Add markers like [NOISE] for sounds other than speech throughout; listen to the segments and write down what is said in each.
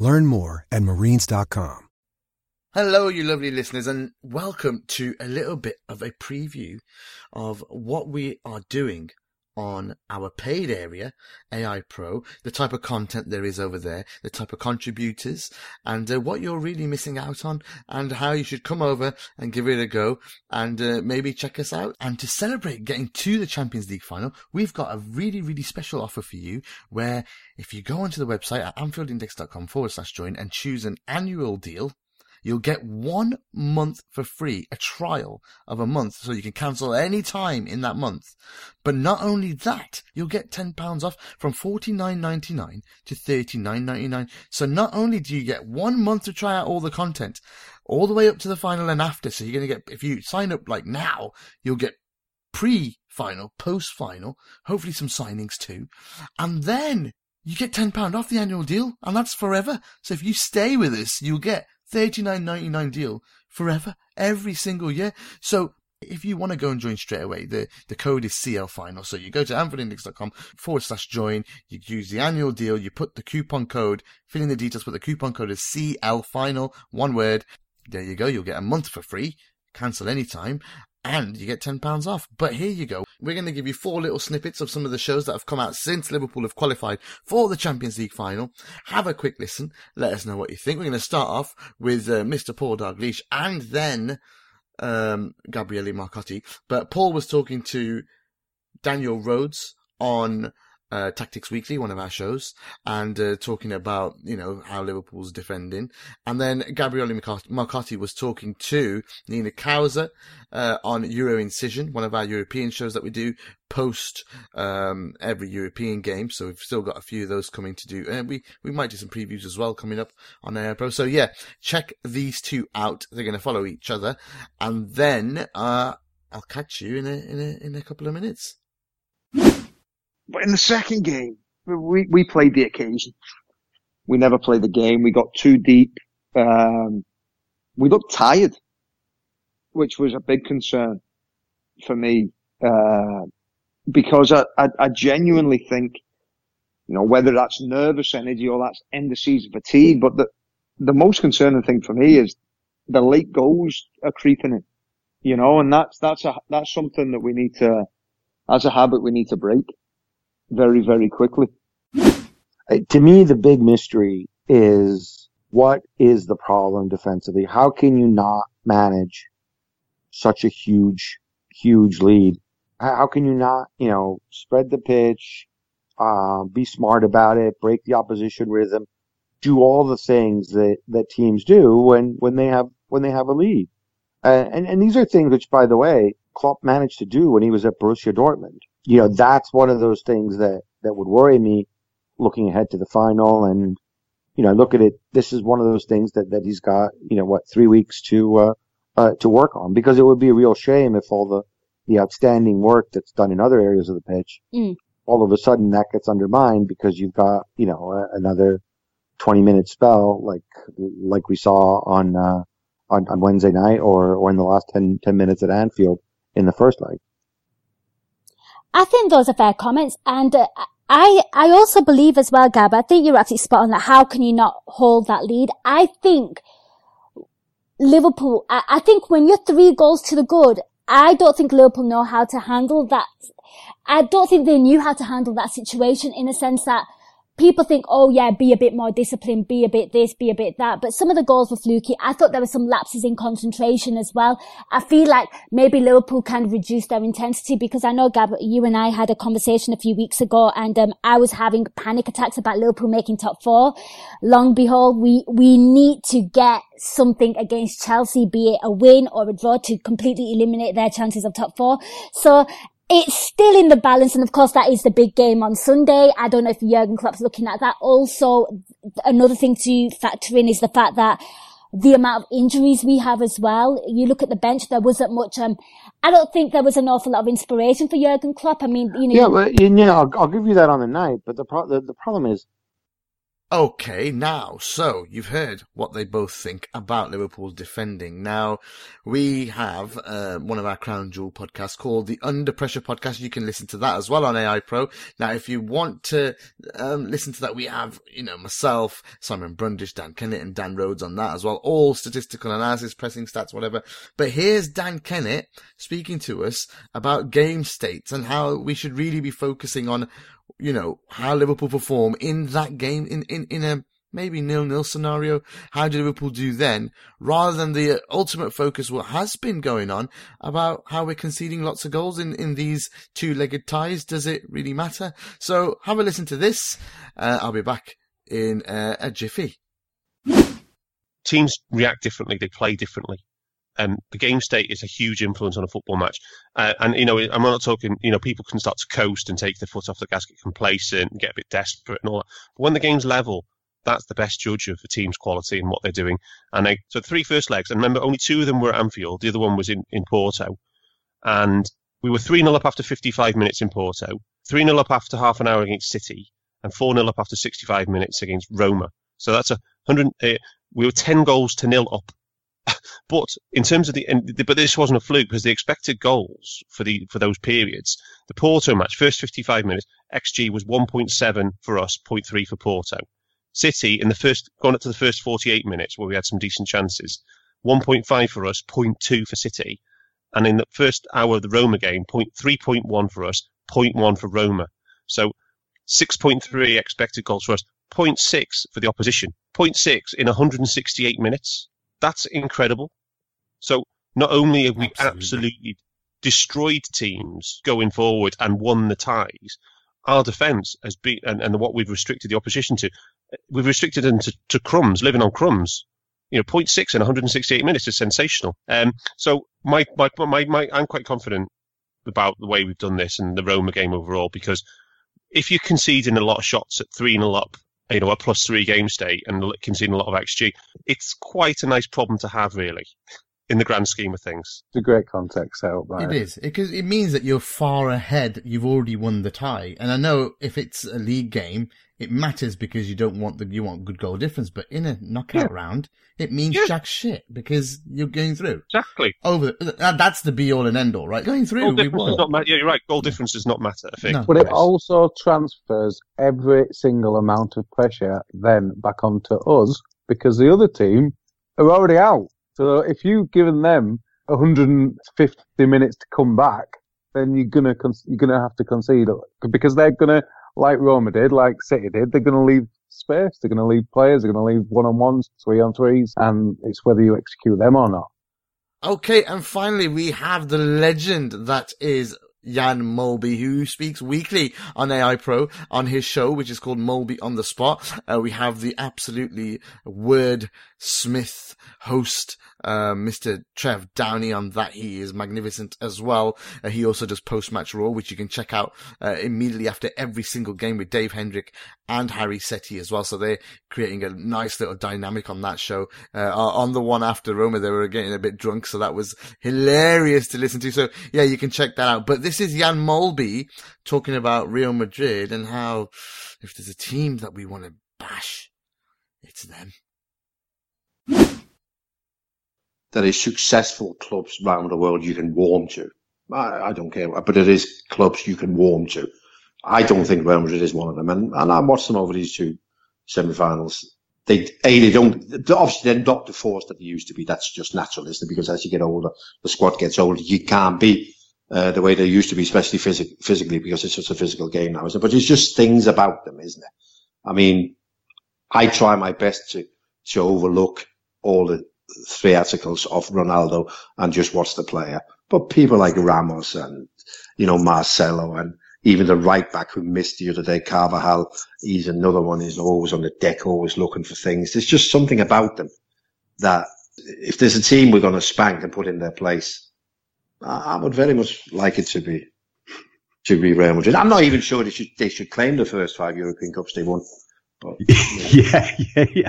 Learn more at marines.com. Hello, you lovely listeners, and welcome to a little bit of a preview of what we are doing on our paid area, AI Pro, the type of content there is over there, the type of contributors, and uh, what you're really missing out on, and how you should come over and give it a go, and uh, maybe check us out. And to celebrate getting to the Champions League final, we've got a really, really special offer for you, where if you go onto the website at anfieldindex.com forward slash join and choose an annual deal, You'll get one month for free, a trial of a month, so you can cancel any time in that month. But not only that, you'll get £10 off from $49.99 to $39.99. So not only do you get one month to try out all the content, all the way up to the final and after, so you're going to get, if you sign up like now, you'll get pre-final, post-final, hopefully some signings too. And then you get £10 off the annual deal, and that's forever. So if you stay with us, you'll get $39.99 deal forever, every single year. So if you want to go and join straight away, the, the code is CL final. So you go to anfieldindex.com forward slash join, you use the annual deal, you put the coupon code, fill in the details, but the coupon code is CL final, one word. There you go. You'll get a month for free. Cancel anytime and you get £10 off. But here you go. We're going to give you four little snippets of some of the shows that have come out since Liverpool have qualified for the Champions League final. Have a quick listen. Let us know what you think. We're going to start off with uh, Mr. Paul Dalglish and then um, Gabriele Marcotti. But Paul was talking to Daniel Rhodes on uh, Tactics Weekly, one of our shows, and uh, talking about you know how Liverpool's defending. And then Gabriele Marcotti was talking to Nina Kauser uh, on Euro Incision, one of our European shows that we do post um, every European game. So we've still got a few of those coming to do, and we we might do some previews as well coming up on AI Pro. So yeah, check these two out. They're going to follow each other, and then uh, I'll catch you in a in a in a couple of minutes. But in the second game, we, we played the occasion. We never played the game. We got too deep. Um, we looked tired, which was a big concern for me, uh, because I, I, I genuinely think, you know, whether that's nervous energy or that's end of season fatigue, but the, the most concerning thing for me is the late goals are creeping in, you know, and that's, that's a, that's something that we need to, as a habit, we need to break very, very quickly. Uh, to me, the big mystery is what is the problem defensively? How can you not manage such a huge, huge lead? How can you not, you know, spread the pitch, uh, be smart about it, break the opposition rhythm, do all the things that, that teams do when, when they have, when they have a lead? Uh, and, and these are things which, by the way, Klopp managed to do when he was at Borussia Dortmund you know, that's one of those things that, that would worry me looking ahead to the final. And, you know, look at it. This is one of those things that, that he's got, you know, what, three weeks to, uh, uh, to work on because it would be a real shame if all the, the outstanding work that's done in other areas of the pitch, mm. all of a sudden that gets undermined because you've got, you know, another 20 minute spell like, like we saw on, uh, on, on Wednesday night or, or in the last 10, 10 minutes at Anfield in the first leg. I think those are fair comments. And uh, I, I also believe as well, Gab, I think you're absolutely spot on that. How can you not hold that lead? I think Liverpool, I, I think when you're three goals to the good, I don't think Liverpool know how to handle that. I don't think they knew how to handle that situation in a sense that people think, oh yeah, be a bit more disciplined, be a bit this, be a bit that. But some of the goals were fluky. I thought there were some lapses in concentration as well. I feel like maybe Liverpool kind of reduced their intensity because I know, Gab, you and I had a conversation a few weeks ago and um, I was having panic attacks about Liverpool making top four. Long behold, we, we need to get something against Chelsea, be it a win or a draw to completely eliminate their chances of top four. So it's still in the balance. And of course, that is the big game on Sunday. I don't know if Jurgen Klopp's looking at that. Also, another thing to factor in is the fact that the amount of injuries we have as well. You look at the bench, there wasn't much, um, I don't think there was an awful lot of inspiration for Jurgen Klopp. I mean, you know. Yeah, but, you know, I'll, I'll give you that on the night, but the, pro- the, the problem is Okay, now, so you've heard what they both think about Liverpool defending. Now, we have uh, one of our crown jewel podcasts called the Under Pressure Podcast. You can listen to that as well on AI Pro. Now, if you want to um, listen to that, we have, you know, myself, Simon Brundish, Dan Kennett, and Dan Rhodes on that as well. All statistical analysis, pressing stats, whatever. But here's Dan Kennett speaking to us about game states and how we should really be focusing on you know, how Liverpool perform in that game, in, in, in a maybe nil-nil scenario. How do Liverpool do then? Rather than the ultimate focus, what has been going on about how we're conceding lots of goals in, in these two-legged ties. Does it really matter? So have a listen to this. Uh, I'll be back in uh, a jiffy. Teams react differently. They play differently um, the game state is a huge influence on a football match. Uh, and, you know, I'm not talking, you know, people can start to coast and take their foot off the gas, get complacent, get a bit desperate and all that. But when the game's level, that's the best judge of the team's quality and what they're doing. And they, so three first legs, and remember, only two of them were at Anfield, the other one was in, in Porto. And we were 3 0 up after 55 minutes in Porto, 3 0 up after half an hour against City, and 4 0 up after 65 minutes against Roma. So that's a 100. Uh, we were 10 goals to nil up but in terms of the, the, but this wasn't a fluke because the expected goals for the for those periods, the Porto match, first 55 minutes, XG was 1.7 for us, 0.3 for Porto. City in the first, going up to the first 48 minutes where we had some decent chances, 1.5 for us, 0.2 for City. And in the first hour of the Roma game, 3.1 for us, 0.1 for Roma. So 6.3 expected goals for us, 0.6 for the opposition, 0.6 in 168 minutes. That's incredible. So not only have we absolutely, absolutely destroyed teams going forward and won the ties, our defence has been, and, and what we've restricted the opposition to, we've restricted them to, to crumbs, living on crumbs. You know, 0.6 in 168 minutes is sensational. Um, so my, my, my, my, I'm quite confident about the way we've done this and the Roma game overall because if you're conceding a lot of shots at 3 0 up you know, a plus three game state and conceding a lot of XG. It's quite a nice problem to have, really, in the grand scheme of things. It's a great context out It is because it means that you're far ahead. You've already won the tie, and I know if it's a league game, it matters because you don't want the you want good goal difference. But in a knockout yeah. round, it means yeah. jack shit because you're going through. Exactly. Over that's the be all and end all, right? Going through, goal difference does not matter. Yeah, you're right. Goal difference does not matter. I think. No. But it also transfers every single amount of pressure then back onto us because the other team are already out. So if you've given them 150 minutes to come back, then you're gonna you're gonna have to concede because they're gonna like Roma did, like City did, they're to leave space. They're to leave players. They're to leave one on ones, three on threes, and it's whether you execute them or not. Okay, and finally we have the legend that is Jan Molby, who speaks weekly on AI Pro on his show, which is called Molby on the Spot. Uh, we have the absolutely word smith host uh, Mr. Trev Downey on that. He is magnificent as well. Uh, he also does post-match Raw, which you can check out uh, immediately after every single game with Dave Hendrick and Harry Setti as well. So they're creating a nice little dynamic on that show. Uh, on the one after Roma, they were getting a bit drunk, so that was hilarious to listen to. So yeah, you can check that out. But this is Jan Molby talking about Real Madrid and how if there's a team that we want to bash, it's them there is successful clubs around the world you can warm to. I, I, don't care, but it is clubs you can warm to. I don't think Real Madrid is one of them, and, and I watched them over these two semi-finals. They, a, they don't, obviously they're not the force that they used to be. That's just natural, isn't it? Because as you get older, the squad gets older. You can't be, uh, the way they used to be, especially phys- physically, because it's such a physical game now, isn't it? But it's just things about them, isn't it? I mean, I try my best to, to overlook all the theatricals of Ronaldo and just watch the player. But people like Ramos and, you know, Marcelo and even the right back who missed the other day, Carvajal, he's another one. He's always on the deck, always looking for things. There's just something about them that if there's a team we're going to spank and put in their place, I would very much like it to be to be Real Madrid. I'm not even sure they should they should claim the first five European Cups they won. But, [LAUGHS] yeah, yeah, yeah.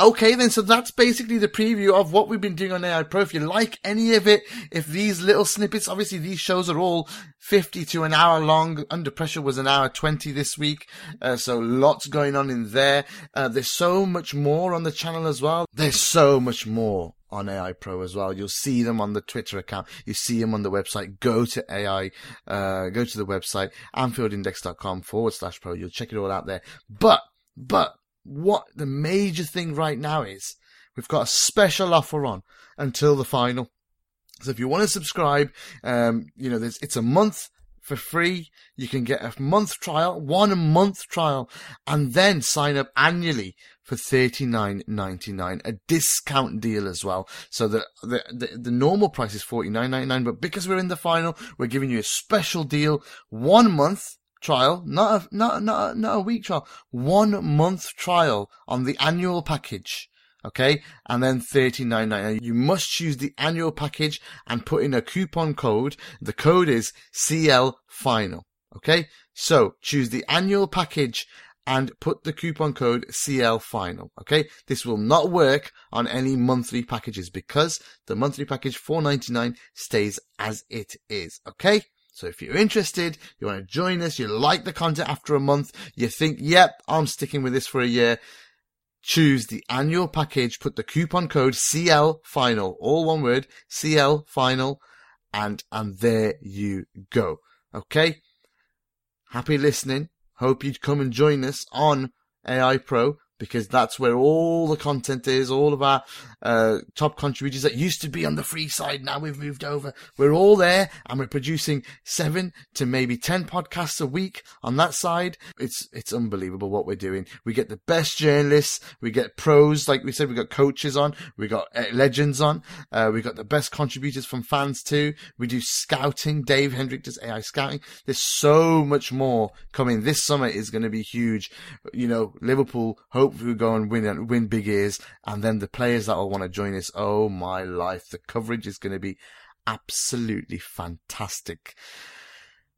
Okay, then, so that's basically the preview of what we've been doing on AI Pro. If you like any of it, if these little snippets, obviously these shows are all 50 to an hour long. Under Pressure was an hour 20 this week. Uh, so lots going on in there. Uh, there's so much more on the channel as well. There's so much more on AI Pro as well. You'll see them on the Twitter account. You see them on the website. Go to AI, uh, go to the website, AnfieldIndex.com forward slash pro. You'll check it all out there. But, but, what the major thing right now is we've got a special offer on until the final. So if you want to subscribe, um, you know, there's, it's a month for free. You can get a month trial, one month trial, and then sign up annually for thirty nine ninety nine. A discount deal as well. So the, the the the normal price is forty nine ninety nine, but because we're in the final, we're giving you a special deal, one month trial, not a, not, not, not a week trial, one month trial on the annual package. Okay. And then thirty nine ninety. You must choose the annual package and put in a coupon code. The code is CL final. Okay. So choose the annual package and put the coupon code CL final. Okay. This will not work on any monthly packages because the monthly package 499 stays as it is. Okay. So if you're interested, you want to join us, you like the content after a month, you think, yep, I'm sticking with this for a year, choose the annual package, put the coupon code CL final, all one word, CL final, and, and there you go. Okay. Happy listening. Hope you'd come and join us on AI Pro because that's where all the content is, all of our uh, top contributors that used to be on the free side. Now we've moved over. We're all there and we're producing seven to maybe 10 podcasts a week on that side. It's, it's unbelievable what we're doing. We get the best journalists. We get pros. Like we said, we got coaches on. We got uh, legends on. Uh, we got the best contributors from fans too. We do scouting. Dave Hendrick does AI scouting. There's so much more coming. This summer is going to be huge. You know, Liverpool hope we go and win win big ears, and then the players that will want to join us. Oh my life, the coverage is going to be absolutely fantastic.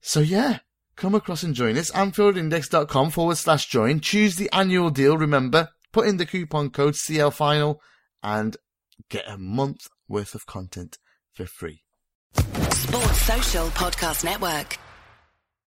So yeah, come across and join us. AnfieldIndex.com forward slash join. Choose the annual deal. Remember, put in the coupon code CL Final and get a month worth of content for free. Sports Social Podcast Network.